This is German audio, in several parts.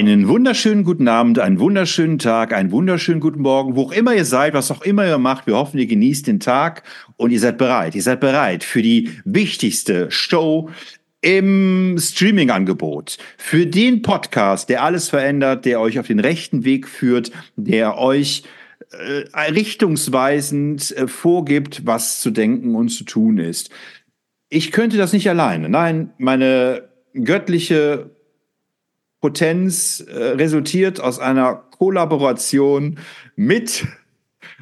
Einen wunderschönen guten Abend, einen wunderschönen Tag, einen wunderschönen guten Morgen, wo auch immer ihr seid, was auch immer ihr macht. Wir hoffen, ihr genießt den Tag und ihr seid bereit. Ihr seid bereit für die wichtigste Show im Streaming-Angebot. Für den Podcast, der alles verändert, der euch auf den rechten Weg führt, der euch äh, richtungsweisend äh, vorgibt, was zu denken und zu tun ist. Ich könnte das nicht alleine. Nein, meine göttliche Potenz äh, resultiert aus einer Kollaboration mit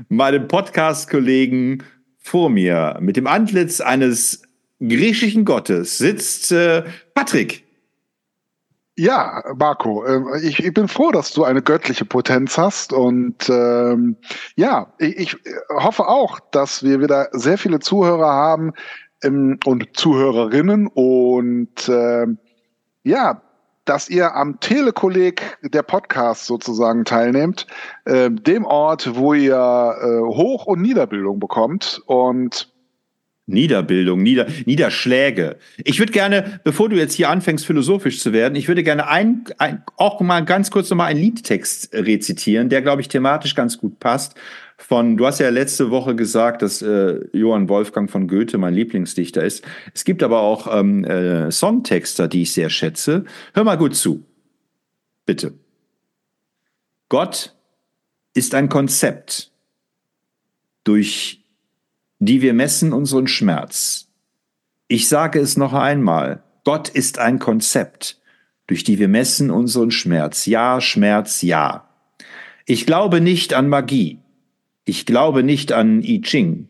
meinem Podcast-Kollegen vor mir. Mit dem Antlitz eines griechischen Gottes sitzt äh, Patrick. Ja, Marco, äh, ich, ich, bin froh, dass du eine göttliche Potenz hast und ähm, ja, ich, ich, hoffe auch, dass wir wieder sehr viele Zuhörer haben ähm, und Zuhörerinnen und äh, ja, dass ihr am Telekolleg der Podcast sozusagen teilnehmt, äh, dem Ort, wo ihr äh, Hoch- und Niederbildung bekommt und Niederbildung, Nieder, Niederschläge. Ich würde gerne, bevor du jetzt hier anfängst, philosophisch zu werden, ich würde gerne ein, ein, auch mal ganz kurz nochmal einen Liedtext rezitieren, der, glaube ich, thematisch ganz gut passt von, du hast ja letzte Woche gesagt, dass äh, Johann Wolfgang von Goethe mein Lieblingsdichter ist. Es gibt aber auch ähm, äh, Songtexter, die ich sehr schätze. Hör mal gut zu. Bitte. Gott ist ein Konzept, durch die wir messen unseren Schmerz. Ich sage es noch einmal. Gott ist ein Konzept, durch die wir messen unseren Schmerz. Ja, Schmerz, ja. Ich glaube nicht an Magie. Ich glaube nicht an I Ching.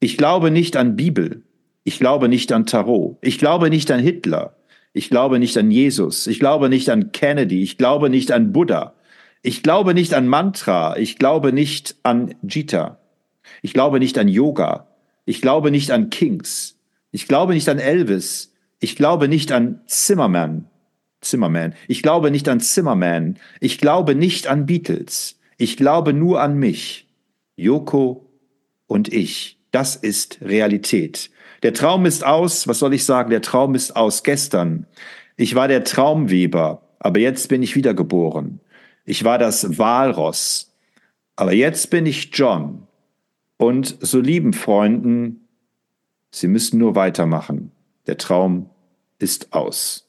Ich glaube nicht an Bibel. Ich glaube nicht an Tarot. Ich glaube nicht an Hitler. Ich glaube nicht an Jesus. Ich glaube nicht an Kennedy. Ich glaube nicht an Buddha. Ich glaube nicht an Mantra. Ich glaube nicht an Jita. Ich glaube nicht an Yoga. Ich glaube nicht an Kings. Ich glaube nicht an Elvis. Ich glaube nicht an Zimmerman. Zimmerman. Ich glaube nicht an Zimmerman. Ich glaube nicht an Beatles. Ich glaube nur an mich. Joko und ich. Das ist Realität. Der Traum ist aus, was soll ich sagen, der Traum ist aus gestern. Ich war der Traumweber, aber jetzt bin ich wiedergeboren. Ich war das Walross, aber jetzt bin ich John. Und so lieben Freunden, Sie müssen nur weitermachen. Der Traum ist aus.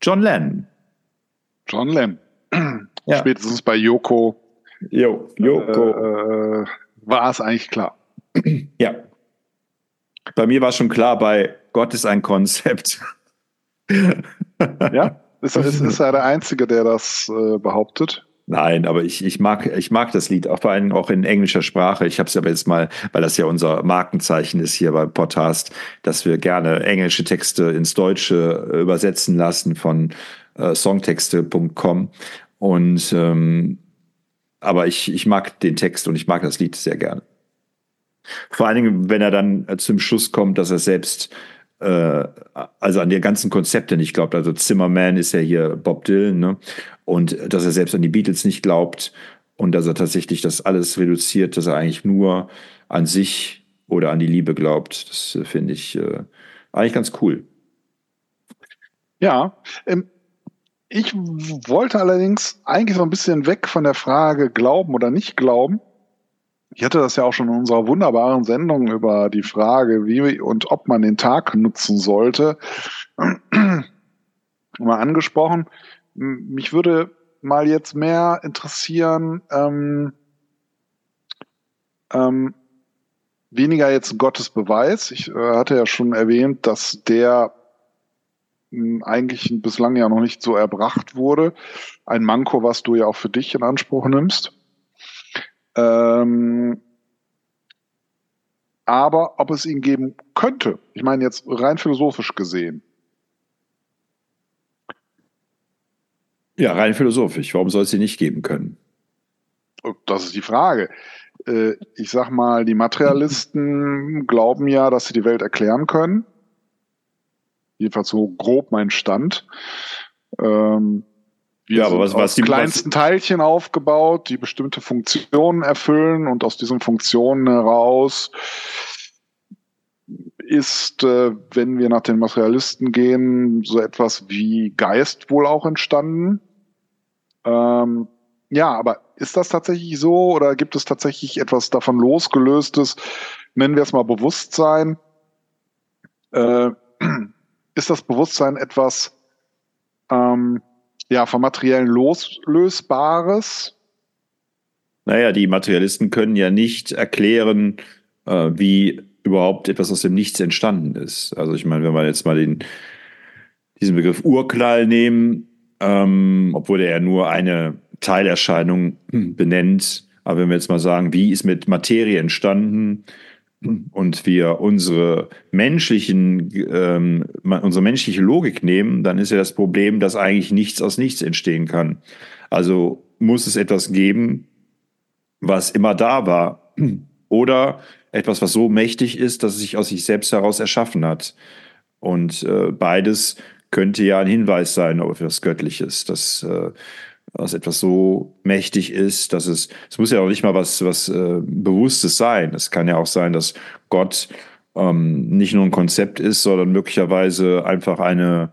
John Lennon. John Lennon. Ja. Spätestens bei Joko Jo, Joko. Äh, äh, war es eigentlich klar. Ja. Bei mir war schon klar, bei Gott ist ein Konzept. ja, ist, ist, ist er der Einzige, der das äh, behauptet? Nein, aber ich, ich, mag, ich mag das Lied, auch vor allem auch in englischer Sprache. Ich habe es aber jetzt mal, weil das ja unser Markenzeichen ist hier beim Podcast, dass wir gerne englische Texte ins Deutsche übersetzen lassen von äh, songtexte.com. Und ähm, aber ich, ich mag den Text und ich mag das Lied sehr gerne. Vor allen Dingen, wenn er dann äh, zum Schluss kommt, dass er selbst, äh, also an die ganzen Konzepte nicht glaubt. Also Zimmerman ist ja hier Bob Dylan, ne? Und dass er selbst an die Beatles nicht glaubt und dass er tatsächlich das alles reduziert, dass er eigentlich nur an sich oder an die Liebe glaubt. Das äh, finde ich äh, eigentlich ganz cool. Ja, ähm, ich wollte allerdings eigentlich so ein bisschen weg von der Frage glauben oder nicht glauben. Ich hatte das ja auch schon in unserer wunderbaren Sendung über die Frage, wie und ob man den Tag nutzen sollte, mal angesprochen. Mich würde mal jetzt mehr interessieren, ähm, ähm, weniger jetzt Gottes Beweis. Ich äh, hatte ja schon erwähnt, dass der eigentlich bislang ja noch nicht so erbracht wurde. Ein Manko, was du ja auch für dich in Anspruch nimmst. Ähm, aber ob es ihn geben könnte, ich meine jetzt rein philosophisch gesehen. Ja, rein philosophisch. Warum soll es sie nicht geben können? Das ist die Frage. Äh, ich sag mal, die Materialisten glauben ja, dass sie die Welt erklären können. Jedenfalls so grob mein Stand. Ähm, ja, aber was, was die kleinsten was Teilchen aufgebaut, die bestimmte Funktionen erfüllen und aus diesen Funktionen heraus ist, äh, wenn wir nach den Materialisten gehen, so etwas wie Geist wohl auch entstanden. Ähm, ja, aber ist das tatsächlich so oder gibt es tatsächlich etwas davon losgelöstes, nennen wir es mal Bewusstsein? Äh, ist das Bewusstsein etwas ähm, ja, vom Materiellen loslösbares? Naja, die Materialisten können ja nicht erklären, äh, wie überhaupt etwas aus dem Nichts entstanden ist. Also ich meine, wenn wir jetzt mal den, diesen Begriff Urknall nehmen, ähm, obwohl er ja nur eine Teilerscheinung benennt, aber wenn wir jetzt mal sagen, wie ist mit Materie entstanden, und wir unsere menschlichen, ähm, unsere menschliche Logik nehmen, dann ist ja das Problem, dass eigentlich nichts aus nichts entstehen kann. Also muss es etwas geben, was immer da war. Oder etwas, was so mächtig ist, dass es sich aus sich selbst heraus erschaffen hat. Und äh, beides könnte ja ein Hinweis sein auf etwas Göttliches, dass äh, was etwas so mächtig ist, dass es, es muss ja auch nicht mal was, was äh, Bewusstes sein. Es kann ja auch sein, dass Gott ähm, nicht nur ein Konzept ist, sondern möglicherweise einfach eine,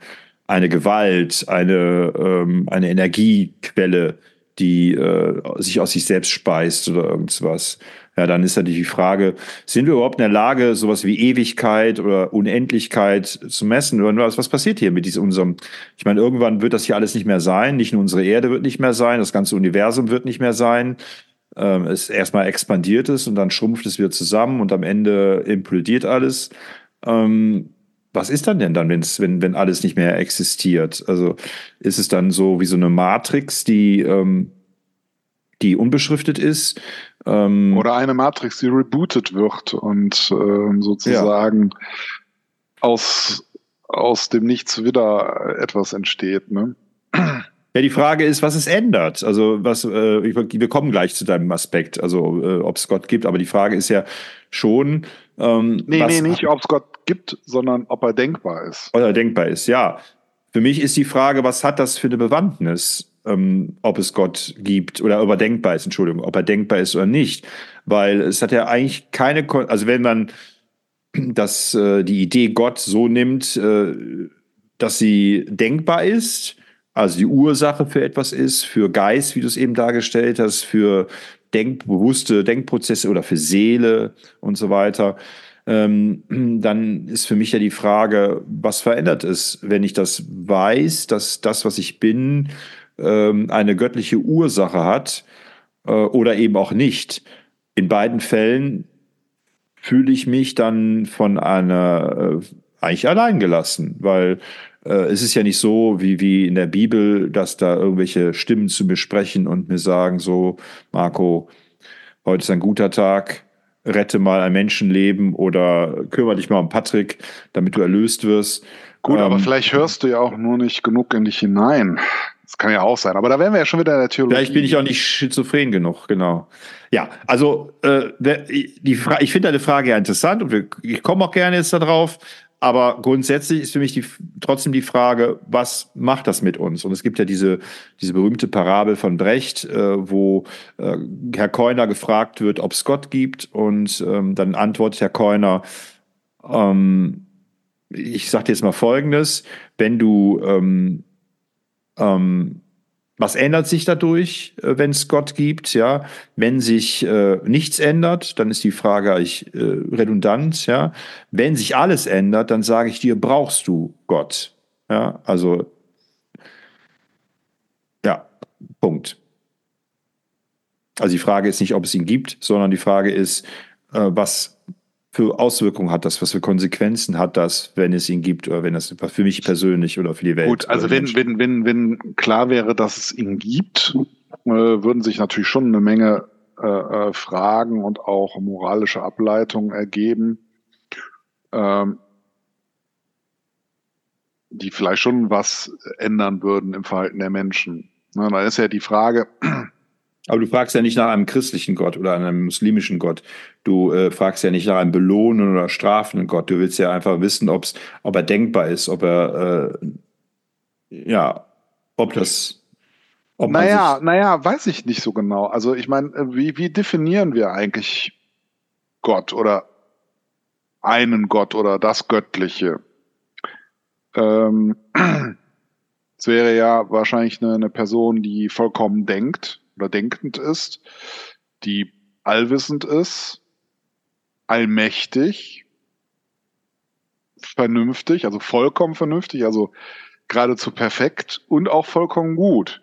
eine Gewalt, eine, ähm, eine Energiequelle, die äh, sich aus sich selbst speist oder irgendwas. Ja, dann ist natürlich die Frage, sind wir überhaupt in der Lage, sowas wie Ewigkeit oder Unendlichkeit zu messen? Oder was, was passiert hier mit diesem unserem? Ich meine, irgendwann wird das hier alles nicht mehr sein. Nicht nur unsere Erde wird nicht mehr sein, das ganze Universum wird nicht mehr sein. Ähm, es erstmal expandiert es und dann schrumpft es wieder zusammen und am Ende implodiert alles. Ähm, was ist dann denn dann, wenn's, wenn, wenn alles nicht mehr existiert? Also ist es dann so wie so eine Matrix, die, ähm, die unbeschriftet ist? Ähm, Oder eine Matrix, die rebootet wird und äh, sozusagen ja. aus, aus dem Nichts wieder etwas entsteht. Ne? Ja, die Frage ist, was es ändert. Also, was, äh, wir kommen gleich zu deinem Aspekt, also äh, ob es Gott gibt, aber die Frage ist ja schon. Ähm, nee, nee, nicht, ob es Gott gibt, sondern ob er denkbar ist. Ob er denkbar ist, ja. Für mich ist die Frage, was hat das für eine Bewandtnis? ähm, ob es Gott gibt oder ob er denkbar ist, Entschuldigung, ob er denkbar ist oder nicht. Weil es hat ja eigentlich keine, Kon also wenn man das, äh, die Idee Gott so nimmt, äh, dass sie denkbar ist, also die Ursache für etwas ist, für Geist, wie du es eben dargestellt hast, für denk bewusste Denkprozesse oder für Seele und so weiter, ähm, dann ist für mich ja die Frage, was verändert es, wenn ich das weiß, dass das, was ich bin, ähm, eine göttliche Ursache hat äh, oder eben auch nicht. In beiden Fällen fühle ich mich dann von einer äh, eigentlich allein gelassen, weil es ist ja nicht so wie, wie in der Bibel, dass da irgendwelche Stimmen zu mir sprechen und mir sagen, so, Marco, heute ist ein guter Tag, rette mal ein Menschenleben oder kümmere dich mal um Patrick, damit du erlöst wirst. Gut, ähm, aber vielleicht hörst du ja auch nur nicht genug in dich hinein. Das kann ja auch sein. Aber da wären wir ja schon wieder in der Theologie. Vielleicht bin ich auch nicht schizophren genug, genau. Ja, also äh, die Fra ich finde deine Frage ja interessant und wir, ich komme auch gerne jetzt darauf. Aber grundsätzlich ist für mich die, trotzdem die Frage, was macht das mit uns? Und es gibt ja diese, diese berühmte Parabel von Brecht, äh, wo äh, Herr Keuner gefragt wird, ob es Gott gibt. Und ähm, dann antwortet Herr Keuner, ähm, ich sage dir jetzt mal Folgendes, wenn du ähm, ähm, was ändert sich dadurch, äh, wenn es Gott gibt? Ja, wenn sich äh, nichts ändert, dann ist die Frage ich, äh, redundant. Ja, wenn sich alles ändert, dann sage ich dir, brauchst du Gott? Ja, also ja, Punkt. Also die Frage ist nicht, ob es ihn gibt, sondern die Frage ist, äh, was für Auswirkungen hat das, was für Konsequenzen hat das, wenn es ihn gibt oder wenn das für mich persönlich oder für die Welt. Gut, also wenn, wenn, wenn, wenn klar wäre, dass es ihn gibt, äh, würden sich natürlich schon eine Menge äh, äh, Fragen und auch moralische Ableitungen ergeben, ähm, die vielleicht schon was ändern würden im Verhalten der Menschen. Na, dann ist ja die Frage, aber du fragst ja nicht nach einem christlichen Gott oder einem muslimischen Gott. Du äh, fragst ja nicht nach einem belohnenden oder strafenden Gott. Du willst ja einfach wissen, ob's, ob er denkbar ist, ob er, äh, ja, ob das. Ob naja, naja, weiß ich nicht so genau. Also ich meine, äh, wie, wie definieren wir eigentlich Gott oder einen Gott oder das Göttliche? Ähm, es wäre ja wahrscheinlich eine, eine Person, die vollkommen denkt oder denkend ist, die allwissend ist, allmächtig, vernünftig, also vollkommen vernünftig, also geradezu perfekt und auch vollkommen gut.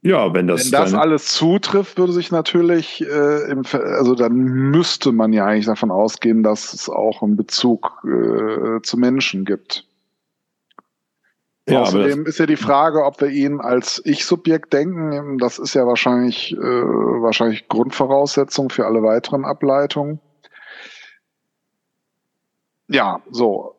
Ja, wenn das. Wenn das alles zutrifft, würde sich natürlich, äh, im, also dann müsste man ja eigentlich davon ausgehen, dass es auch einen Bezug äh, zu Menschen gibt. Ja, Außerdem ist ja die Frage, ob wir ihn als Ich-Subjekt denken. Das ist ja wahrscheinlich, äh, wahrscheinlich Grundvoraussetzung für alle weiteren Ableitungen. Ja, so.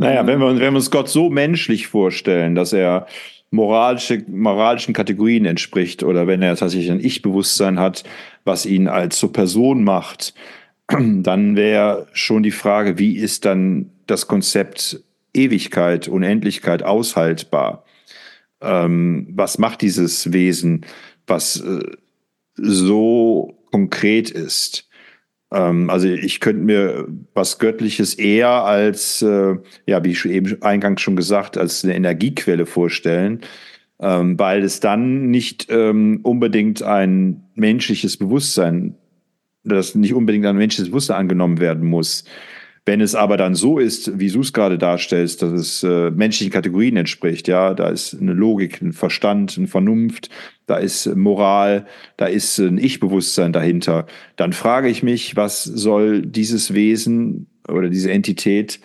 Naja, wenn wir, wenn wir uns Gott so menschlich vorstellen, dass er moralische, moralischen Kategorien entspricht oder wenn er tatsächlich ein Ich-Bewusstsein hat, was ihn als so Person macht, dann wäre schon die Frage, wie ist dann das Konzept Ewigkeit, Unendlichkeit aushaltbar? Ähm, was macht dieses Wesen, was äh, so konkret ist? Ähm, also ich könnte mir was Göttliches eher als, äh, ja, wie ich eben eingangs schon gesagt, als eine Energiequelle vorstellen, ähm, weil es dann nicht ähm, unbedingt ein menschliches Bewusstsein, das nicht unbedingt ein menschliches Bewusstsein angenommen werden muss. Wenn es aber dann so ist, wie du es gerade darstellst, dass es äh, menschlichen Kategorien entspricht, ja, da ist eine Logik, ein Verstand, eine Vernunft, da ist Moral, da ist ein Ich-Bewusstsein dahinter, dann frage ich mich, was soll dieses Wesen oder diese Entität,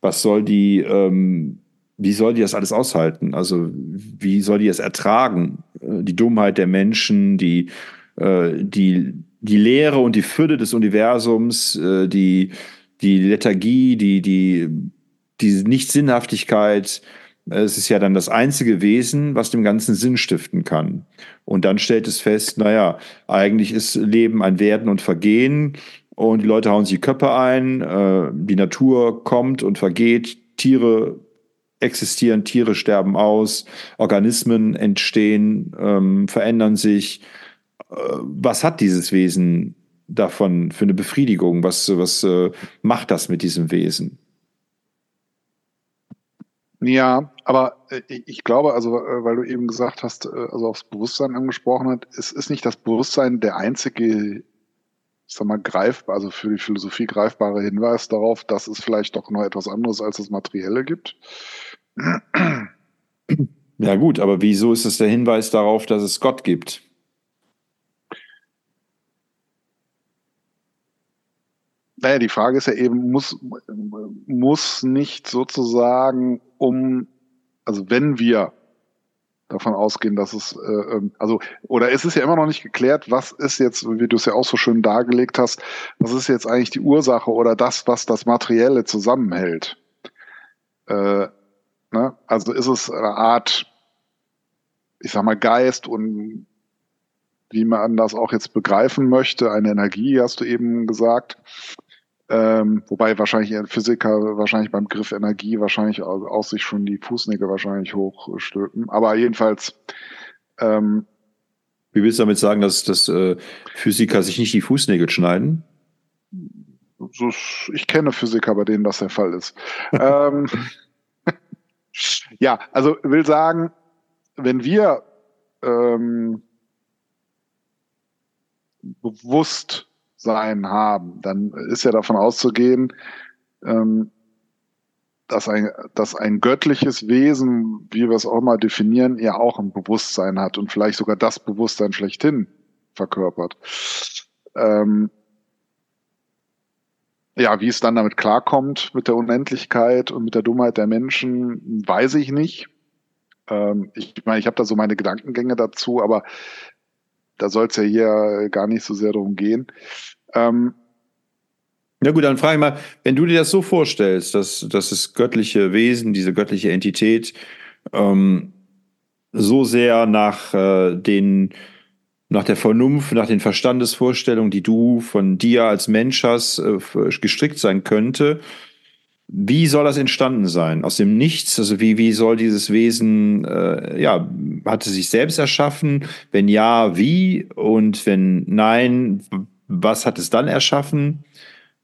was soll die, ähm, wie soll die das alles aushalten? Also wie soll die es ertragen? Äh, die Dummheit der Menschen, die, äh, die, die Leere und die Fülle des Universums, äh, die die Lethargie, die, die, die Nicht-Sinnhaftigkeit, es ist ja dann das einzige Wesen, was dem Ganzen Sinn stiften kann. Und dann stellt es fest, naja, eigentlich ist Leben ein Werden und Vergehen und die Leute hauen sich die Köpfe ein, äh, die Natur kommt und vergeht, Tiere existieren, Tiere sterben aus, Organismen entstehen, ähm, verändern sich. Äh, was hat dieses Wesen davon für eine Befriedigung? Was, was äh, macht das mit diesem Wesen? Ja, aber äh, ich glaube, also äh, weil du eben gesagt hast, äh, also aufs Bewusstsein angesprochen hat, es ist nicht das Bewusstsein der einzige, ich sag mal, greifbar, also für die Philosophie greifbare Hinweis darauf, dass es vielleicht doch noch etwas anderes als das Materielle gibt. Ja gut, aber wieso ist es der Hinweis darauf, dass es Gott gibt? Naja, die Frage ist ja eben, muss, muss nicht sozusagen um, also wenn wir davon ausgehen, dass es, äh, ähm, also, oder es ist ja immer noch nicht geklärt, was ist jetzt, wie du es ja auch so schön dargelegt hast, was ist jetzt eigentlich die Ursache oder das, was das Materielle zusammenhält. Äh, ne? Also ist es eine Art, ich sag mal, Geist und wie man das auch jetzt begreifen möchte, eine Energie, hast du eben gesagt. Ähm, wobei wahrscheinlich Physiker wahrscheinlich beim Griff Energie wahrscheinlich aus sich schon die Fußnägel wahrscheinlich hochstülpen. Aber jedenfalls. Ähm, Wie willst du damit sagen, dass, dass äh, Physiker sich nicht die Fußnägel schneiden? So, ich kenne Physiker, bei denen das der Fall ist. ähm, ja, also will sagen, wenn wir ähm, bewusst sein haben, dann ist ja davon auszugehen, ähm, dass ein, dass ein göttliches Wesen, wie wir es auch mal definieren, ja auch ein Bewusstsein hat und vielleicht sogar das Bewusstsein schlechthin. verkörpert. Ähm, ja, wie es dann damit klarkommt, mit der Unendlichkeit und mit der Dummheit der Menschen, weiß ich nicht. Ähm, ich meine, ich habe da so meine Gedankengänge dazu, aber da soll es ja hier gar nicht so sehr darum gehen. Ähm, ja gut, dann frage ich mal, wenn du dir das so vorstellst, dass, dass das göttliche Wesen, diese göttliche Entität ähm, so sehr nach äh, den nach der Vernunft, nach den Verstandesvorstellungen, die du von dir als Mensch hast, äh, gestrickt sein könnte. Wie soll das entstanden sein? Aus dem Nichts? Also wie, wie soll dieses Wesen, äh, ja, hat es sich selbst erschaffen? Wenn ja, wie? Und wenn nein, was hat es dann erschaffen?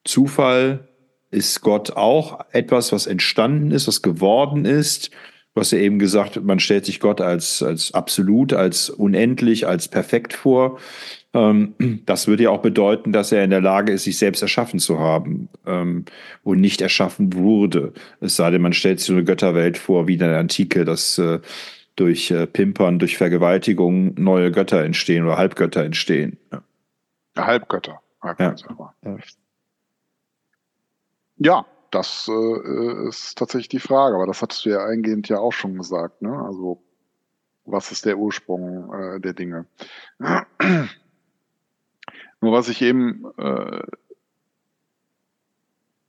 Zufall? Ist Gott auch etwas, was entstanden ist, was geworden ist? Du hast ja eben gesagt, man stellt sich Gott als, als absolut, als unendlich, als perfekt vor. Ähm, das würde ja auch bedeuten, dass er in der Lage ist, sich selbst erschaffen zu haben ähm, und nicht erschaffen wurde. Es sei denn, man stellt sich so eine Götterwelt vor, wie in der Antike, dass äh, durch äh, Pimpern, durch Vergewaltigung neue Götter entstehen oder Halbgötter entstehen. Halbgötter. Halbgötter. Ja. Ja, das äh, ist tatsächlich die Frage, aber das hattest du ja eingehend ja auch schon gesagt, ne? Also, was ist der Ursprung äh, der Dinge? Nur was ich eben äh,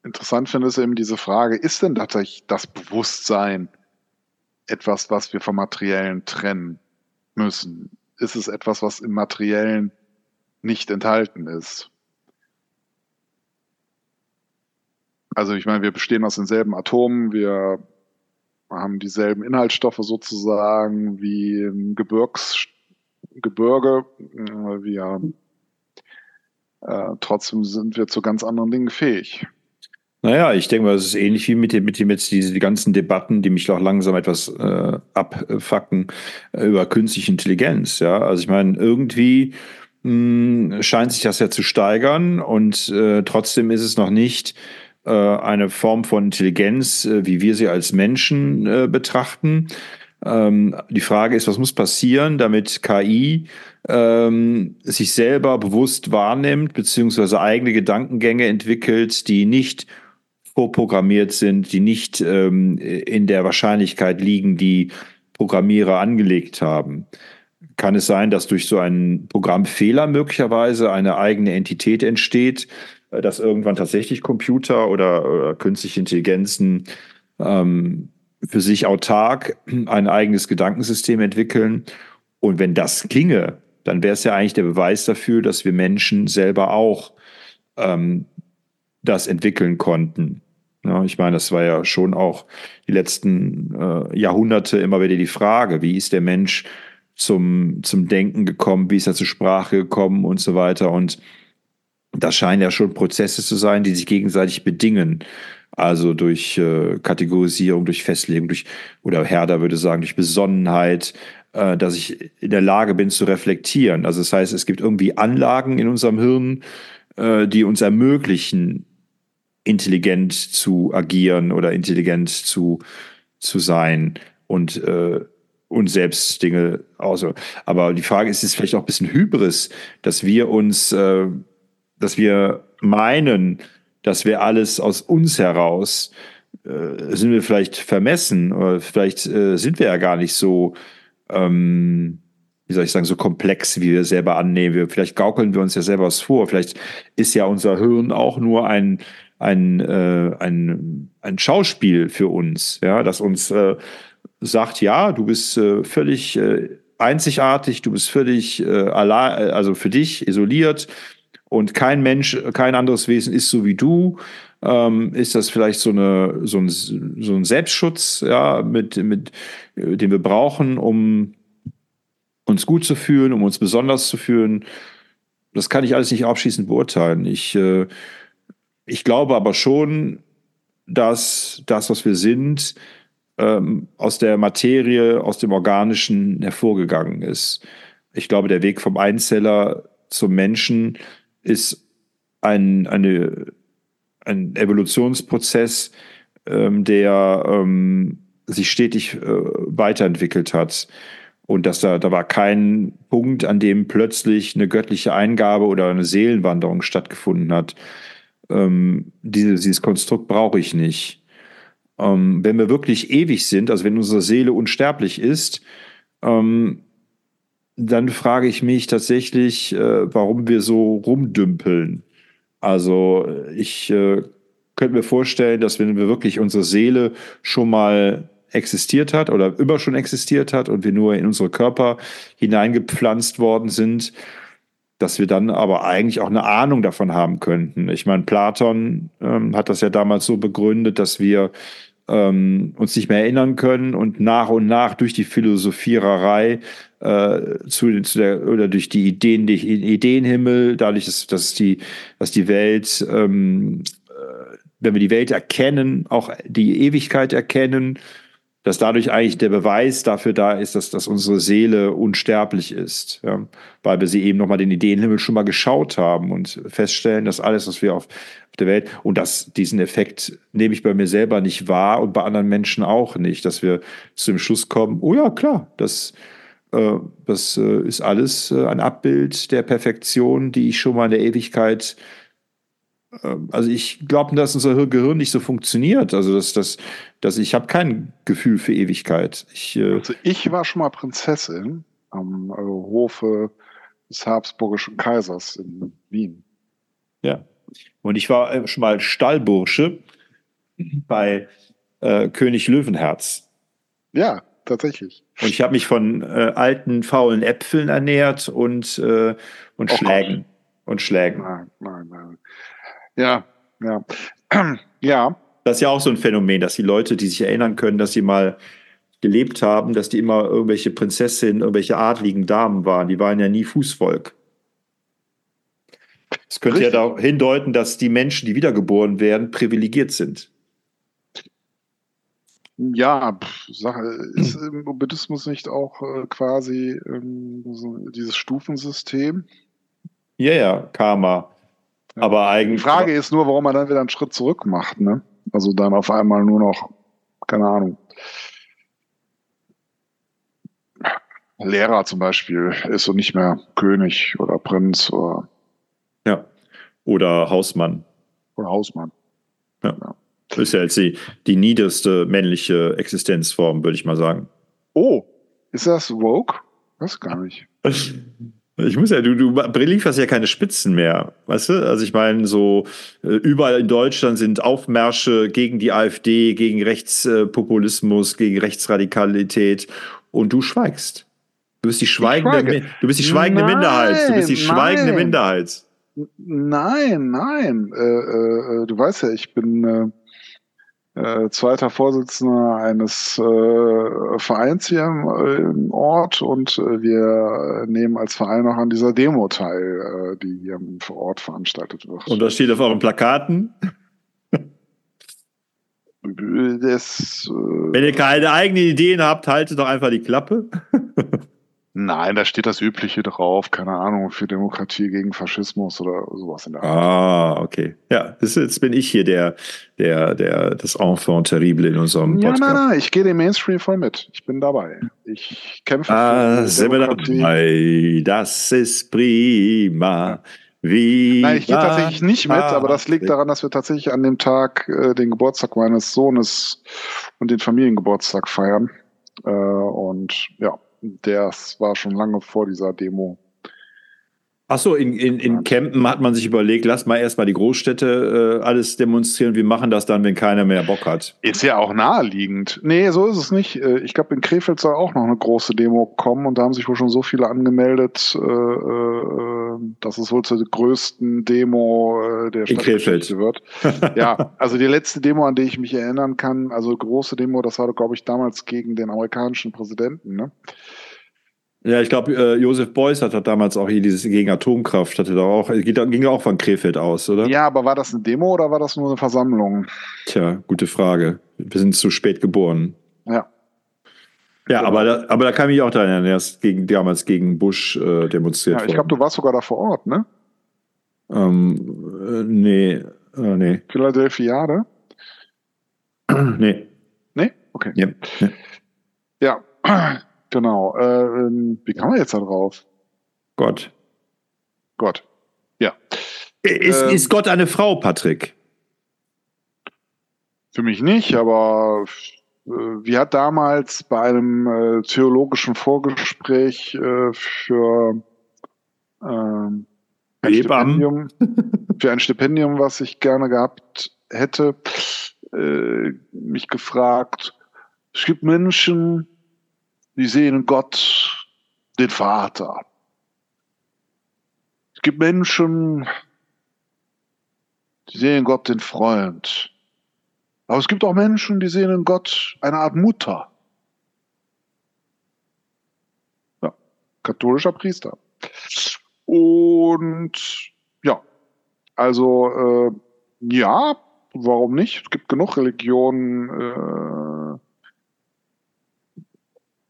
interessant finde, ist eben diese Frage, ist denn tatsächlich das Bewusstsein etwas, was wir vom Materiellen trennen müssen? Ist es etwas, was im Materiellen nicht enthalten ist? Also ich meine, wir bestehen aus denselben Atomen, wir haben dieselben Inhaltsstoffe sozusagen wie im Gebirgs, Gebirge. Wir, äh, trotzdem sind wir zu ganz anderen Dingen fähig. Naja, ich denke mal, es ist ähnlich wie mit dem, mit dem jetzt diese die ganzen Debatten, die mich auch langsam etwas äh, abfacken äh, über künstliche Intelligenz. Ja, also ich meine, irgendwie mh, hm, scheint sich das ja zu steigern und äh, trotzdem ist es noch nicht äh, eine Form von Intelligenz, äh, wie wir sie als Menschen äh, betrachten. Ähm, die Frage ist, was muss passieren, damit KI ähm, sich selber bewusst wahrnimmt, beziehungsweise eigene Gedankengänge entwickelt, die nicht vorprogrammiert sind, die nicht ähm, in der Wahrscheinlichkeit liegen, die Programmierer angelegt haben. Kann es sein, dass durch so einen Programmfehler möglicherweise eine eigene Entität entsteht, äh, dass irgendwann tatsächlich Computer oder, oder künstliche Intelligenzen ähm, für sich autark ein eigenes Gedankensystem entwickeln. Und wenn das ginge, dann wäre es ja eigentlich der Beweis dafür, dass wir Menschen selber auch ähm, das entwickeln konnten. Ja, ich meine, das war ja schon auch die letzten äh, Jahrhunderte immer wieder die Frage, wie ist der Mensch zum, zum Denken gekommen, wie ist er zur Sprache gekommen und so weiter. Und das scheinen ja schon Prozesse zu sein, die sich gegenseitig bedingen. Also durch äh, Kategorisierung, durch Festlegung, durch, oder Herder würde sagen, durch Besonnenheit, äh, dass ich in der Lage bin zu reflektieren. Also das heißt, es gibt irgendwie Anlagen in unserem Hirn, äh, die uns ermöglichen, intelligent zu agieren oder intelligent zu, zu sein und, äh, und selbst Dinge aus. Aber die Frage ist, ist vielleicht auch ein bisschen Hybris, dass wir uns äh, dass wir meinen, dass wir alles aus uns heraus, äh, sind wir vielleicht vermessen oder vielleicht äh, sind wir ja gar nicht so, ähm, wie soll ich sagen, so komplex, wie wir selber annehmen. Wir, vielleicht gaukeln wir uns ja selber was vor. Vielleicht ist ja unser Hirn auch nur ein, ein, äh, ein, ein Schauspiel für uns, ja, das uns äh, sagt, ja, du bist äh, völlig äh, einzigartig, du bist völlig allein, also für dich isoliert, und kein Mensch, kein anderes Wesen ist so wie du, ähm, ist das vielleicht so, eine, so, ein, so ein Selbstschutz, ja, mit, mit, den wir brauchen, um uns gut zu fühlen, um uns besonders zu fühlen. Das kann ich alles nicht abschließend beurteilen. Ich, äh, ich glaube aber schon, dass das, was wir sind, ähm, aus der Materie, aus dem Organischen hervorgegangen ist. Ich glaube, der Weg vom Einzeller zum Menschen ist ein, eine, ein Evolutionsprozess, ähm, der ähm, sich stetig äh, weiterentwickelt hat. Und dass da, da war kein Punkt, an dem plötzlich eine göttliche Eingabe oder eine Seelenwanderung stattgefunden hat. Ähm, dieses, dieses Konstrukt brauche ich nicht. Ähm, wenn wir wirklich ewig sind, also wenn unsere Seele unsterblich ist, ähm, dann frage ich mich tatsächlich, äh, warum wir so rumdümpeln. Also ich äh, könnte mir vorstellen, dass wenn wir wirklich unsere Seele schon mal existiert hat oder immer schon existiert hat und wir nur in unsere Körper hineingepflanzt worden sind, dass wir dann aber eigentlich auch eine Ahnung davon haben könnten. Ich meine, Platon ähm, hat das ja damals so begründet, dass wir ähm, uns nicht mehr erinnern können und nach und nach durch die Philosophiererei äh, zu, zu der oder durch die Ideen, die Ideenhimmel, dadurch, dass, dass die, dass die Welt, ähm, äh, wenn wir die Welt erkennen, auch die Ewigkeit erkennen, dass dadurch eigentlich der Beweis dafür da ist, dass, dass unsere Seele unsterblich ist, ja? weil wir sie eben nochmal den Ideenhimmel schon mal geschaut haben und feststellen, dass alles, was wir auf, auf der Welt und dass diesen Effekt nehme ich bei mir selber nicht wahr und bei anderen Menschen auch nicht, dass wir zu dem Schluss kommen, oh ja, klar, das, das äh, ist alles äh, ein Abbild der Perfektion, die ich schon mal in der Ewigkeit also ich glaube, dass unser Gehirn nicht so funktioniert. Also dass, dass, dass ich habe kein Gefühl für Ewigkeit. Ich, äh also ich war schon mal Prinzessin am äh, Hofe des Habsburgischen Kaisers in Wien. Ja. Und ich war äh, schon mal Stallbursche bei äh, König Löwenherz. Ja, tatsächlich. Und ich habe mich von äh, alten, faulen Äpfeln ernährt und, äh, und oh Schlägen. Und Schlägen. Nein, nein, nein. Ja, ja. ja. Das ist ja auch so ein Phänomen, dass die Leute, die sich erinnern können, dass sie mal gelebt haben, dass die immer irgendwelche Prinzessinnen, irgendwelche adligen Damen waren. Die waren ja nie Fußvolk. Das könnte Richtig. ja darauf hindeuten, dass die Menschen, die wiedergeboren werden, privilegiert sind. Ja, Sache ist im Buddhismus nicht auch äh, quasi ähm, so dieses Stufensystem? Ja, ja, Karma. Aber eigentlich. Die Frage ist nur, warum man dann wieder einen Schritt zurück macht, ne? Also dann auf einmal nur noch, keine Ahnung. Lehrer zum Beispiel ist so nicht mehr König oder Prinz oder. Ja. Oder Hausmann. Oder Hausmann. Ja. ja. Das ist ja jetzt die, die niederste männliche Existenzform, würde ich mal sagen. Oh, ist das woke? Das gar nicht. Ich muss ja, du, du lieferst ja keine Spitzen mehr, weißt du? Also ich meine, so äh, überall in Deutschland sind Aufmärsche gegen die AfD, gegen Rechtspopulismus, gegen Rechtsradikalität und du schweigst. Du bist die schweigende, du bist die schweigende nein, Minderheit. Du bist die schweigende nein. Minderheit. Nein, nein. Äh, äh, du weißt ja, ich bin äh, zweiter Vorsitzender eines äh, Vereins hier im, äh, im Ort und äh, wir nehmen als Verein auch an dieser Demo teil, äh, die hier vor Ort veranstaltet wird. Und das steht auf euren Plakaten? Das, äh, Wenn ihr keine eigenen Ideen habt, haltet doch einfach die Klappe. Nein, da steht das Übliche drauf, keine Ahnung, für Demokratie gegen Faschismus oder sowas in der Art. Ah, okay. Ja, das, jetzt bin ich hier der, der, der, das Enfant terrible in unserem Podcast. Ja, nein, nein, ich gehe dem Mainstream voll mit. Ich bin dabei. Ich kämpfe ah, für Demokratie. Dabei. Das ist prima. Wie Nein, ich gehe tatsächlich nicht mit, aber das liegt daran, dass wir tatsächlich an dem Tag äh, den Geburtstag meines Sohnes und den Familiengeburtstag feiern. Äh, und ja, das war schon lange vor dieser Demo. Achso, in, in, in Campen hat man sich überlegt, lass mal erstmal die Großstädte äh, alles demonstrieren. Wir machen das dann, wenn keiner mehr Bock hat. Ist ja auch naheliegend. Nee, so ist es nicht. Äh, ich glaube, in Krefeld soll auch noch eine große Demo kommen und da haben sich wohl schon so viele angemeldet, äh, äh, dass es wohl zur größten Demo äh, der Stadtgeschichte wird. ja, also die letzte Demo, an die ich mich erinnern kann, also große Demo, das war, glaube ich, damals gegen den amerikanischen Präsidenten, ne? Ja, ich glaube, äh, Josef Beuys hat damals auch hier dieses gegen Atomkraft, hatte da auch, ging auch von Krefeld aus, oder? Ja, aber war das eine Demo oder war das nur eine Versammlung? Tja, gute Frage. Wir sind zu spät geboren. Ja. Ja, aber da, aber da kam ich auch daran, er ist gegen, damals gegen Bush äh, demonstriert. Ja, ich glaube, du warst sogar da vor Ort, ne? Ähm, äh, nee, äh, nee. Philadelphia, nee. Nee? Okay. Ja. ja. Genau. Äh, wie kann man jetzt da drauf? Gott. Gott. Ja. Ist, Ähm. ist Gott eine Frau, Patrick? Für mich nicht, aber äh, wie hat damals bei einem äh, theologischen Vorgespräch äh, für ähm, ein. Stipendium, für ein Stipendium, was ich gerne gehabt hätte, äh, mich gefragt, es gibt Menschen, die sehen Gott den Vater. Es gibt Menschen, die sehen Gott den Freund. Aber es gibt auch Menschen, die sehen in Gott eine Art Mutter. Ja, katholischer Priester. Und ja, also äh, ja, warum nicht? Es gibt genug Religionen, äh,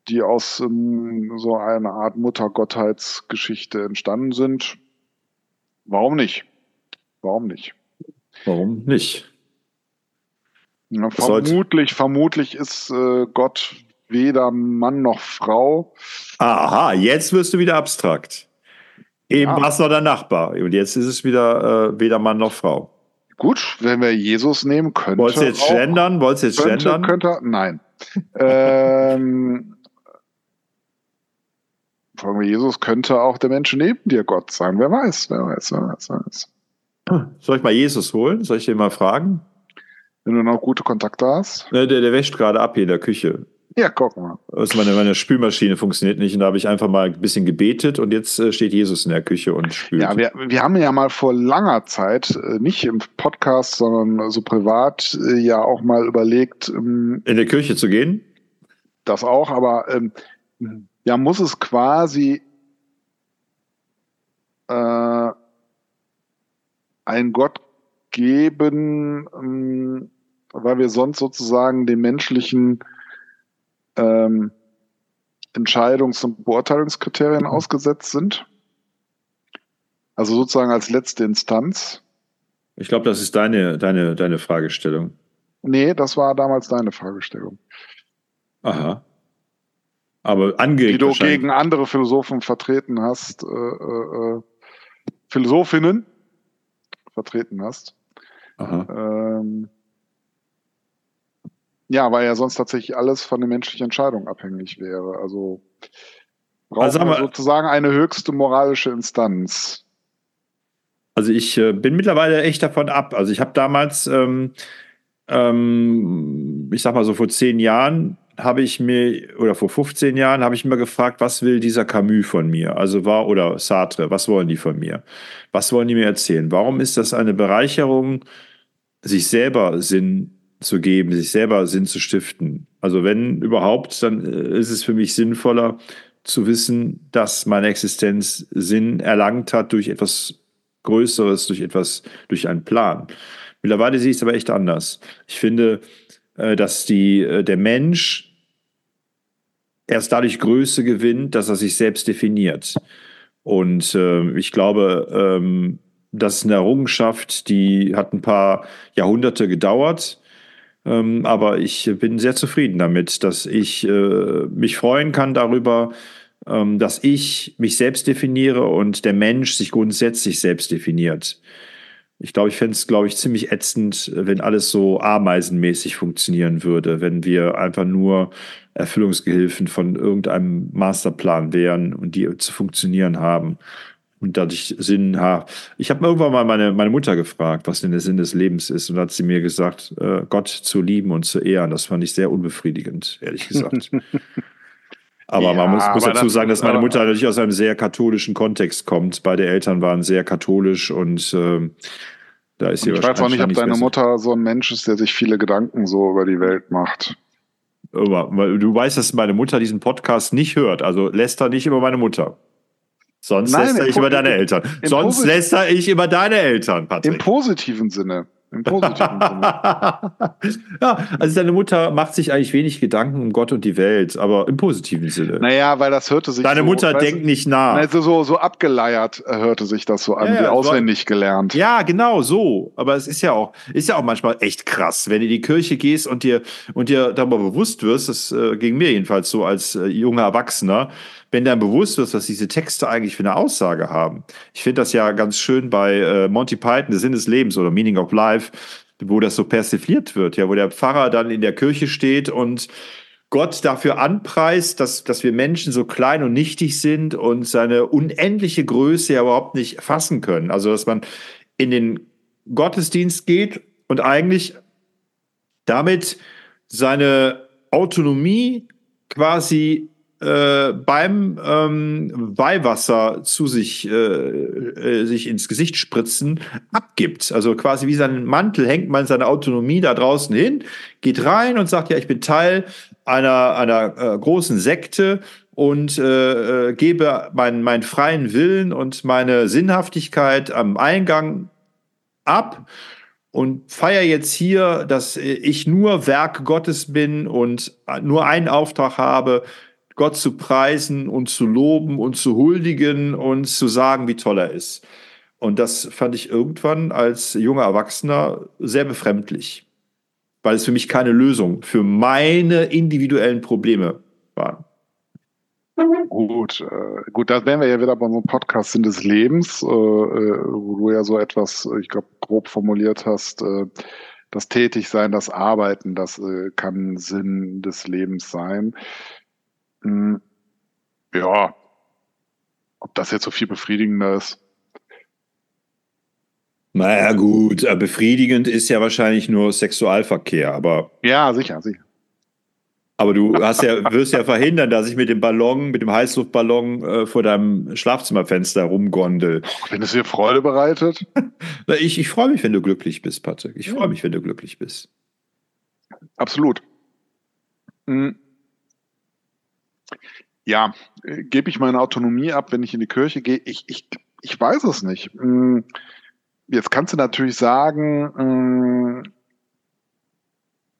die aus ähm, so einer Art Muttergottheitsgeschichte entstanden sind. Warum nicht? Warum nicht? Warum nicht? Sollte- vermutlich, vermutlich ist äh, Gott weder Mann noch Frau. Aha, jetzt wirst du wieder abstrakt. Eben Ja. war es noch der Nachbar. Und jetzt ist es wieder äh, weder Mann noch Frau. Gut, wenn wir Jesus nehmen, könnte Wolltest du jetzt auch, gendern? Wolltest du jetzt könnte, gendern? könnte, nein. ähm, fragen wir Jesus, könnte auch der Mensch neben dir Gott sein. Wer weiß, wer weiß, wer weiß, wer weiß. Soll ich mal Jesus holen? Soll ich den mal fragen? Wenn du noch gute Kontakte hast. Äh, Der, der wäscht gerade ab hier in der Küche. Ja, guck mal. Also meine, meine Spülmaschine funktioniert nicht und da habe ich einfach mal ein bisschen gebetet und jetzt äh, steht Jesus in der Küche und spült. Ja, wir, wir haben ja mal vor langer Zeit, äh, nicht im Podcast, sondern so privat, äh, ja auch mal überlegt, ähm, in der Küche zu gehen? das auch, aber ähm, ja, muss es quasi äh, einen Gott geben, ähm, weil wir sonst sozusagen den menschlichen ähm, Entscheidungs- und Beurteilungskriterien ausgesetzt sind. Also sozusagen als letzte Instanz. Ich glaube, das ist deine, deine, deine Fragestellung. Nee, das war damals deine Fragestellung. Aha. Aber die angeregt du wahrscheinlich. gegen andere Philosophen vertreten hast, äh, äh, äh, Philosophinnen vertreten hast. Ähm, ja, weil ja sonst tatsächlich alles von der menschlichen Entscheidung abhängig wäre. Also brauchen Also wir- sozusagen eine höchste moralische Instanz. Also ich äh, bin mittlerweile echt davon ab. Also ich habe damals, ähm, ähm, ich sag mal so vor zehn Jahren, habe ich mir, oder vor 15 Jahren, habe ich mir gefragt, was will dieser Camus von mir? Also war, oder Sartre, was wollen die von mir? Was wollen die mir erzählen? Warum ist das eine Bereicherung, sich selber Sinn zu geben, sich selber Sinn zu stiften? Also wenn überhaupt, dann äh, ist es für mich sinnvoller zu wissen, dass meine Existenz Sinn erlangt hat durch etwas Größeres, durch etwas, durch einen Plan. Mittlerweile sehe ich es aber echt anders. Ich finde, äh, dass die, äh, der Mensch erst dadurch Größe gewinnt, dass er sich selbst definiert. Und äh, ich glaube, ähm, das ist eine Errungenschaft, die hat ein paar Jahrhunderte gedauert. Ähm, aber ich bin sehr zufrieden damit, dass ich äh, mich freuen kann darüber, ähm, dass ich mich selbst definiere und der Mensch sich grundsätzlich selbst definiert. Ich glaube, ich fände es, glaube ich, ziemlich ätzend, wenn alles so ameisenmäßig funktionieren würde, wenn wir einfach nur Erfüllungsgehilfen von irgendeinem Masterplan wären und die zu funktionieren haben und dadurch Sinn haben. Ich habe irgendwann mal meine, meine Mutter gefragt, was denn der Sinn des Lebens ist und da hat sie mir gesagt, äh, Gott zu lieben und zu ehren. Das fand ich sehr unbefriedigend, ehrlich gesagt. Aber Ja, man muss, muss aber dazu das sagen, dass meine Mutter natürlich aus einem sehr katholischen Kontext kommt. Beide Eltern waren sehr katholisch und ähm, da ist sie Ich weiß auch nicht, ob wahrscheinlich deine besser. Mutter so ein Mensch ist, der sich viele Gedanken so über die Welt macht. Du weißt, dass meine Mutter diesen Podcast nicht hört. Also läster nicht über meine Mutter. Sonst Nein, läster im ich über deine im- Eltern. im Sonst Posit- läster ich über deine Eltern, Im Patrick. positiven Sinne. Im positiven Sinne. ja, also deine Mutter macht sich eigentlich wenig Gedanken um Gott und die Welt, aber im positiven Sinne. Naja, weil das hörte sich Deine so, Mutter denkt nicht nach. Also so, so abgeleiert äh, hörte sich das so an, Ja, wie ja, auswendig gelernt. Ja, genau so. Aber es ist ja auch, ist ja auch manchmal echt krass, wenn du in die Kirche gehst und dir und dir darüber bewusst wirst, das äh, ging mir jedenfalls so als äh, junger Erwachsener, wenn dann bewusst wirst, was diese Texte eigentlich für eine Aussage haben. Ich finde das ja ganz schön bei äh, Monty Python, der Sinn des Lebens oder Meaning of Life, wo das so persifliert wird, ja, wo der Pfarrer dann in der Kirche steht und Gott dafür anpreist, dass, dass wir Menschen so klein und nichtig sind und seine unendliche Größe ja überhaupt nicht fassen können. Also, dass man in den Gottesdienst geht und eigentlich damit seine Autonomie quasi äh, beim ähm, Weihwasser zu sich, äh, äh, sich ins Gesicht spritzen, abgibt. Also quasi wie seinen Mantel hängt man seine Autonomie da draußen hin, geht rein und sagt, ja, ich bin Teil einer, einer äh, großen Sekte und äh, äh, gebe meinen, meinen freien Willen und meine Sinnhaftigkeit am Eingang ab und feiere jetzt hier, dass ich nur Werk Gottes bin und nur einen Auftrag habe, Gott zu preisen und zu loben und zu huldigen und zu sagen, wie toll er ist. Und das fand ich irgendwann als junger Erwachsener sehr befremdlich, weil es für mich keine Lösung für meine individuellen Probleme war. Gut, äh, gut, da wären wir ja wieder bei unserem Podcast Sinn des Lebens, äh, äh, wo du ja so etwas, äh, ich glaube, grob formuliert hast, äh, das Tätigsein, das Arbeiten, das äh, kann Sinn des Lebens sein. Hm, ja, ob das jetzt so viel befriedigender ist. Naja, gut, äh, befriedigend ist ja wahrscheinlich nur Sexualverkehr, aber, Ja, sicher, sicher. aber du hast ja, wirst ja verhindern, dass ich mit dem Ballon, mit dem Heißluftballon äh, vor deinem Schlafzimmerfenster rumgondel. Wenn es dir Freude bereitet, Ich, ich freue mich, wenn du glücklich bist, Patrick. Ich freue mich, wenn du glücklich bist. absolut. Hm. Ja, äh, gebe ich meine Autonomie ab, wenn ich in die Kirche gehe? Ich, ich, ich weiß es nicht. Hm, Jetzt kannst du natürlich sagen, hm,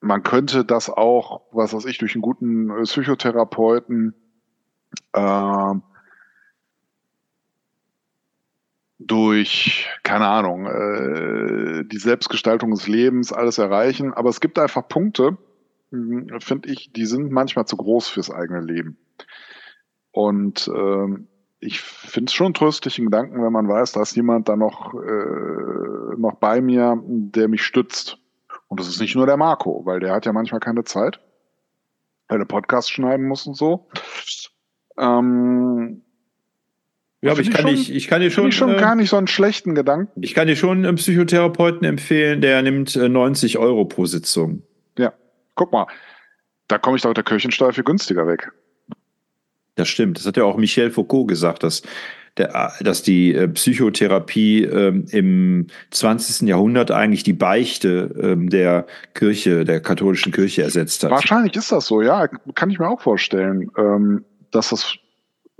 man könnte das auch, was weiß ich, durch einen guten äh, Psychotherapeuten ähm, durch, keine Ahnung, äh, die Selbstgestaltung des Lebens alles erreichen. Aber es gibt einfach Punkte, finde ich, die sind manchmal zu groß fürs eigene Leben. Und ähm, ich finde es schon tröstlichen Gedanken, wenn man weiß, da ist jemand da noch, äh, noch bei mir, der mich stützt. Und das ist nicht nur der Marco, weil der hat ja manchmal keine Zeit, weil er Podcast schneiden muss und so. Ähm, Ja, aber ich kann, schon- ich kann dir schon, ich schon äh, gar nicht so einen schlechten Gedanken. ich kann dir schon einen Psychotherapeuten empfehlen, der nimmt äh, 90 Euro pro Sitzung. Guck mal, da komme ich doch mit der Kirchensteuer viel günstiger weg. Das stimmt. Das hat ja auch Michel Foucault gesagt, dass, der, dass die äh, Psychotherapie ähm, im 20. Jahrhundert eigentlich die Beichte ähm, der Kirche, der katholischen Kirche ersetzt hat. Wahrscheinlich ist das so, ja, kann ich mir auch vorstellen, ähm, dass das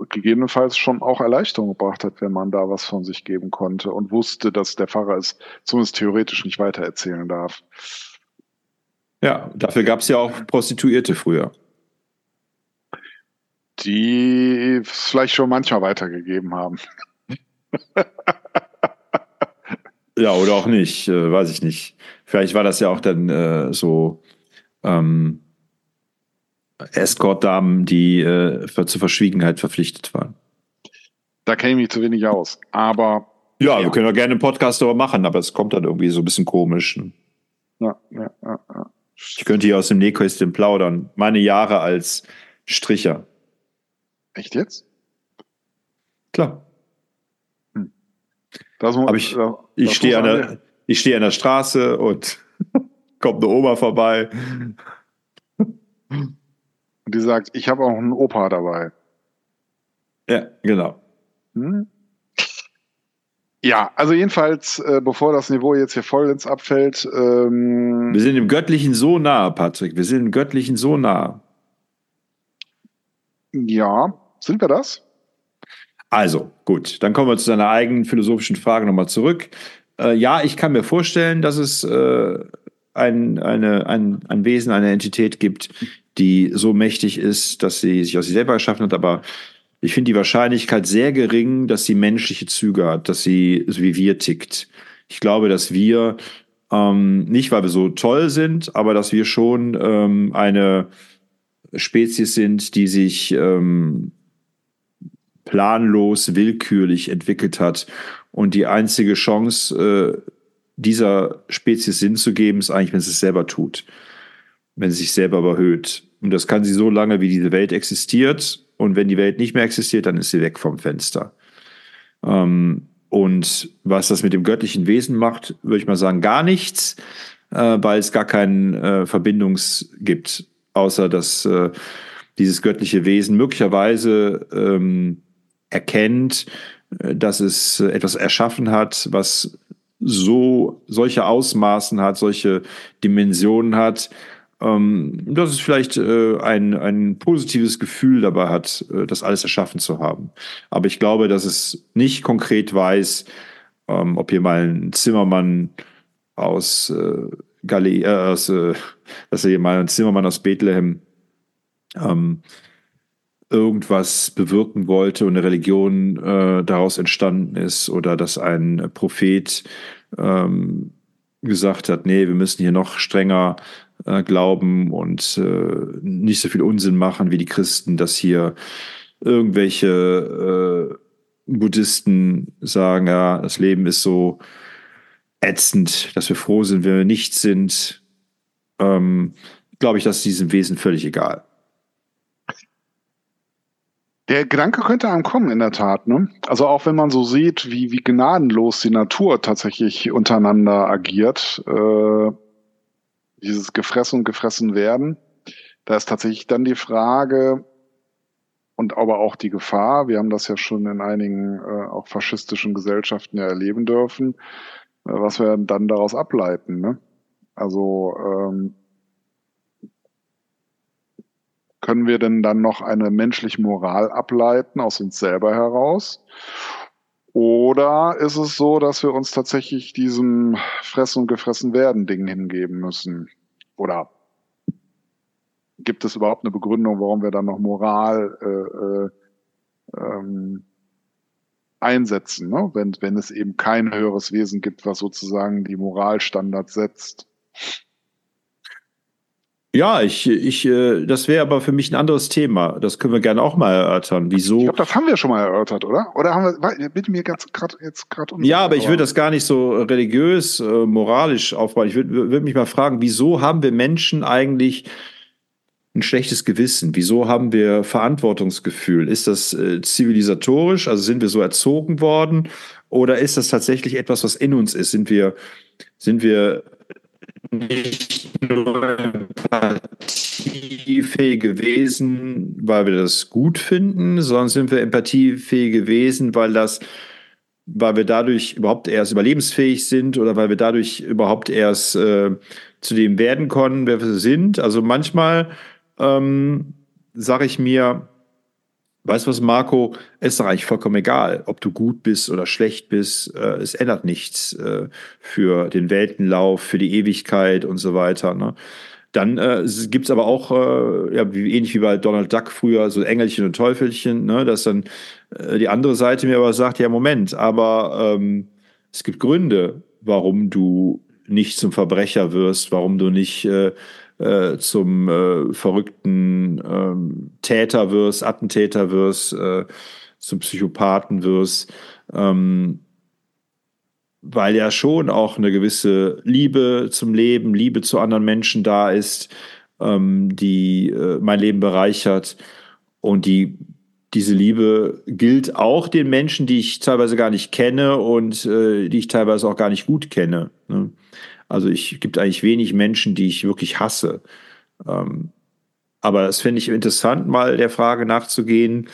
gegebenenfalls schon auch Erleichterung gebracht hat, wenn man da was von sich geben konnte und wusste, dass der Pfarrer es zumindest theoretisch nicht weitererzählen darf. Ja, dafür gab es ja auch Prostituierte früher. Die es vielleicht schon manchmal weitergegeben haben. Ja, oder auch nicht, äh, weiß ich nicht. Vielleicht war das ja auch dann äh, so ähm, Escort-Damen, die äh, für, zur Verschwiegenheit verpflichtet waren. Da kenne ich mich zu wenig aus. Aber Ja, Ja. wir können ja gerne einen Podcast darüber machen, aber es kommt dann irgendwie so ein bisschen komisch. ja, ja, ja, ja. Ich könnte hier aus dem Nähkästchen plaudern. Meine Jahre als Stricher. echt jetzt? Klar. Das muss, Aber ich- da- Ich das stehe an, der- ich stehe an der Straße und kommt eine Oma vorbei. Und die sagt, ich habe auch einen Opa dabei. Ja, genau. Hm? Ja, also jedenfalls, äh, bevor das Niveau jetzt hier voll ins abfällt, ähm, Wir sind dem Göttlichen so nah, Patrick. Wir sind dem Göttlichen so nah. ja, sind wir das? Also, gut, dann kommen wir zu deiner eigenen philosophischen Frage nochmal zurück. Äh, ja, ich kann mir vorstellen, dass es äh, ein, eine, ein, ein Wesen, eine Entität gibt, die so mächtig ist, dass sie sich aus sich selber erschaffen hat, aber ich finde die Wahrscheinlichkeit sehr gering, dass sie menschliche Züge hat, dass sie so wie wir tickt. Ich glaube, dass wir ähm, nicht, weil wir so toll sind, aber dass wir schon ähm, eine Spezies sind, die sich ähm, planlos, willkürlich entwickelt hat. Und die einzige Chance, äh, dieser Spezies Sinn zu geben, ist eigentlich, wenn sie es selber tut. Wenn sie sich selber überhöht. Und das kann sie so lange, wie diese Welt existiert. Und wenn die Welt nicht mehr existiert, dann ist sie weg vom Fenster. Ähm, und was das mit dem göttlichen Wesen macht, würde ich mal sagen, gar nichts, äh, weil es gar keinen äh, Verbindungs gibt, außer dass äh, dieses göttliche Wesen möglicherweise ähm, erkennt, äh, dass es etwas erschaffen hat, was so solche Ausmaßen hat, solche Dimensionen hat, ähm, dass es vielleicht äh, ein, ein positives Gefühl dabei hat, äh, das alles erschaffen zu haben. Aber ich glaube, dass es nicht konkret weiß, ähm, ob hier mal ein Zimmermann aus äh, Galilee, äh, äh, dass er hier mal ein Zimmermann aus Bethlehem ähm, irgendwas bewirken wollte und eine Religion äh, daraus entstanden ist oder dass ein Prophet ähm, gesagt hat, nee, wir müssen hier noch strenger äh, glauben und äh, nicht so viel Unsinn machen wie die Christen, dass hier irgendwelche äh, Buddhisten sagen, ja, das Leben ist so ätzend, dass wir froh sind, wenn wir nichts sind, ähm, glaube ich, das ist diesem Wesen völlig egal. Der Gedanke könnte einem kommen, in der Tat. Ne? Also auch wenn man so sieht, wie, wie gnadenlos die Natur tatsächlich untereinander agiert, äh, dieses Gefressen und Gefressen werden, da ist tatsächlich dann die Frage und aber auch die Gefahr, wir haben das ja schon in einigen äh, auch faschistischen Gesellschaften ja erleben dürfen, äh, was wir dann daraus ableiten. Ne? Also ähm, können wir denn dann noch eine menschliche Moral ableiten aus uns selber heraus? Oder ist es so, dass wir uns tatsächlich diesem Fressen und gefressen werden Ding hingeben müssen? Oder gibt es überhaupt eine Begründung, warum wir dann noch Moral äh, äh, ähm, einsetzen, ne? wenn, wenn es eben kein höheres Wesen gibt, was sozusagen die Moralstandards setzt? Ja, ich, ich, äh, das wäre aber für mich ein anderes Thema. Das können wir gerne auch mal erörtern. Wieso? Ich glaube, das haben wir schon mal erörtert, oder? Oder haben wir, bitte mir ganz grad, jetzt gerade um. Ja, aber ich würde das gar nicht so religiös, äh, moralisch aufbauen. Ich würde würd mich mal fragen, wieso haben wir Menschen eigentlich ein schlechtes Gewissen? Wieso haben wir Verantwortungsgefühl? Ist das äh, zivilisatorisch? Also sind wir so erzogen worden? Oder ist das tatsächlich etwas, was in uns ist? Sind wir, sind wir nicht nur empathiefähige Wesen, weil wir das gut finden, sondern sind wir empathiefähige Wesen, weil das, weil wir dadurch überhaupt erst überlebensfähig sind oder weil wir dadurch überhaupt erst äh, zu dem werden können, wer wir sind. Also manchmal ähm, sage ich mir, Weißt du was, Marco? Es ist doch eigentlich vollkommen egal, ob du gut bist oder schlecht bist. Äh, es ändert nichts äh, für den Weltenlauf, für die Ewigkeit und so weiter. Ne? Dann äh, gibt es aber auch, äh, ja, wie, ähnlich wie bei Donald Duck früher, so Engelchen und Teufelchen, ne? dass dann äh, die andere Seite mir aber sagt, ja, Moment, aber ähm, es gibt Gründe, warum du nicht zum Verbrecher wirst, warum du nicht äh, zum äh, verrückten ähm, Täter wirst, Attentäter wirst, äh, zum Psychopathen wirst, ähm, weil ja schon auch eine gewisse Liebe zum Leben, Liebe zu anderen Menschen da ist, ähm, die äh, mein Leben bereichert und die diese Liebe gilt auch den Menschen, die ich teilweise gar nicht kenne und äh, die ich teilweise auch gar nicht gut kenne. Ne? Also ich gibt eigentlich wenig Menschen, die ich wirklich hasse. Ähm, aber das finde ich interessant, mal der Frage nachzugehen,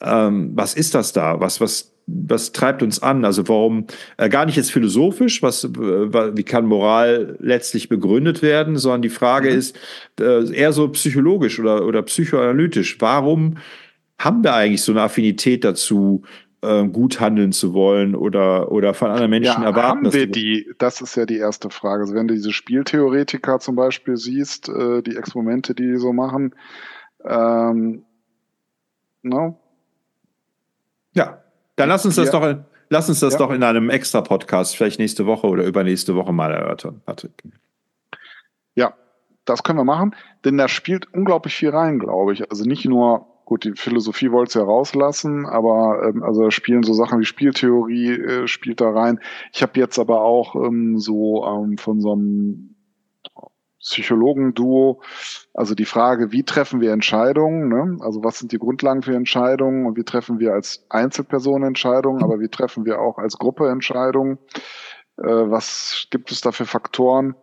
ähm, was ist das da? Was, was, was treibt uns an? Also warum, äh, gar nicht jetzt philosophisch, was, äh, wie kann Moral letztlich begründet werden, sondern die Frage mhm. ist äh, eher so psychologisch oder, oder psychoanalytisch. Warum haben wir eigentlich so eine Affinität dazu, äh, gut handeln zu wollen oder, oder von anderen Menschen ja, erwarten. Haben wir die, das ist ja die erste Frage. Also wenn du diese Spieltheoretiker zum Beispiel siehst, äh, die Experimente, die die so machen, ähm, no? Ja, dann lass uns das Ja. doch, in- lass uns das Ja. doch in einem extra Podcast vielleicht nächste Woche oder übernächste Woche mal erörtern, Patrick. Ja, das können wir machen, denn da spielt unglaublich viel rein, glaube ich. Also nicht nur, gut, die Philosophie wollte es ja rauslassen, aber ähm, also da spielen so Sachen wie Spieltheorie äh, spielt da rein. Ich habe jetzt aber auch ähm, so ähm, von so einem Psychologen-Duo, also die Frage, wie treffen wir Entscheidungen, ne? also was sind die Grundlagen für Entscheidungen und wie treffen wir als Einzelperson Entscheidungen, aber wie treffen wir auch als Gruppe Entscheidungen, äh, was gibt es da für Faktoren?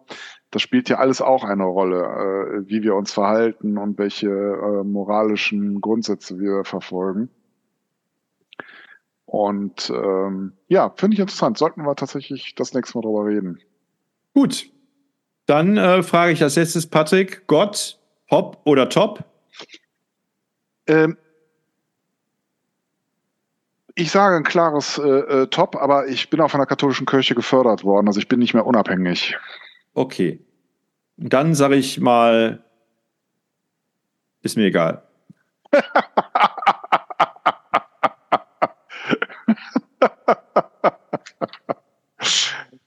Das spielt ja alles auch eine Rolle, äh, wie wir uns verhalten und welche äh, moralischen Grundsätze wir verfolgen. Und ähm, ja, finde ich interessant. Sollten wir tatsächlich das nächste Mal drüber reden. Gut. Dann äh, frage ich als letztes Patrick, Gott, Hop oder Top? Ähm, ich sage ein klares äh, äh, Top, aber ich bin auch von der katholischen Kirche gefördert worden. Also ich bin nicht mehr unabhängig. Okay. Dann sage ich mal, ist mir egal.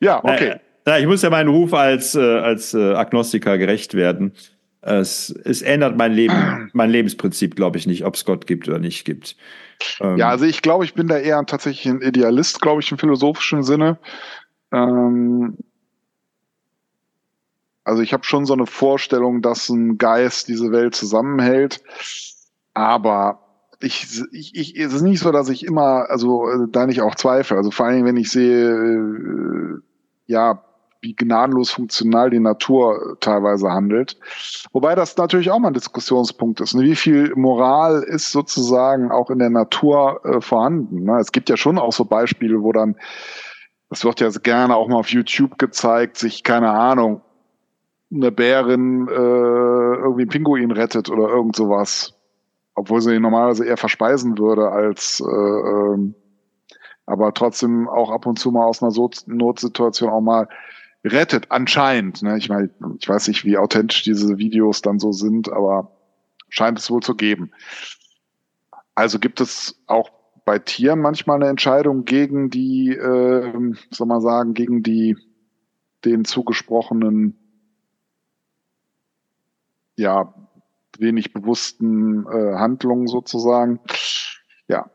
Ja, okay. Naja, na, ich muss ja meinen Ruf als, äh, als äh, Agnostiker gerecht werden. Es, es ändert mein Leben, mein Lebensprinzip, glaube ich, nicht, ob es Gott gibt oder nicht gibt. Ähm, Ja, also ich glaube, ich bin da eher tatsächlich ein Idealist, glaube ich, im philosophischen Sinne. Ähm, also ich habe schon so eine Vorstellung, dass ein Geist diese Welt zusammenhält, aber ich, ich, ich, es ist nicht so, dass ich immer, also äh, da nicht auch zweifle. Also vor allen Dingen, wenn ich sehe, äh, ja, wie gnadenlos funktional die Natur teilweise handelt. Wobei das natürlich auch mal ein Diskussionspunkt ist. Ne? Wie viel Moral ist sozusagen auch in der Natur äh, vorhanden? Ne? Es gibt ja schon auch so Beispiele, wo dann, das wird ja gerne auch mal auf YouTube gezeigt, sich, keine Ahnung, eine Bärin äh, irgendwie einen Pinguin rettet oder irgend sowas. Obwohl sie ihn normalerweise eher verspeisen würde als äh, ähm, aber trotzdem auch ab und zu mal aus einer so Notsituation auch mal rettet, anscheinend. Ne? Ich meine, ich weiß nicht, wie authentisch diese Videos dann so sind, aber scheint es wohl zu geben. Also gibt es auch bei Tieren manchmal eine Entscheidung gegen die, äh, soll man sagen, gegen die den zugesprochenen, ja, wenig bewussten äh, Handlungen sozusagen. Ja,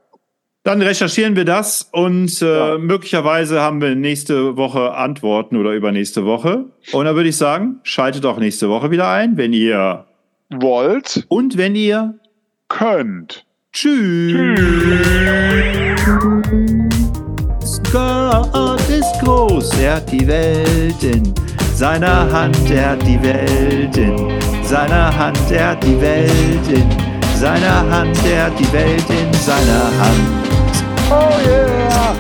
Dann recherchieren wir das und äh, Ja. möglicherweise haben wir nächste Woche Antworten oder übernächste Woche. Und dann würde ich sagen, schaltet auch nächste Woche wieder ein, wenn ihr wollt, und wenn ihr könnt. Tschüss. Gott ist groß, er hat die Welt in seiner Hand, er hat die Welt in seiner Hand, er hat die Welt in seiner Hand, er hat die Welt in seiner Hand. Oh yeah!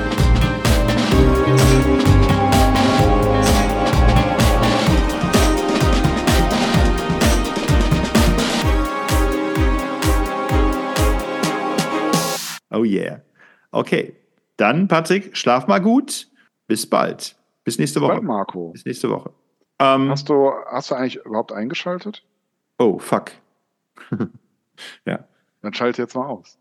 Oh yeah. Okay, dann Patrick, schlaf mal gut. Bis bald. Bis nächste Woche. Warte, Marco. Bis nächste Woche. Ähm, Hast du, hast du eigentlich überhaupt eingeschaltet? Oh, fuck. ja. Dann schalte jetzt mal aus.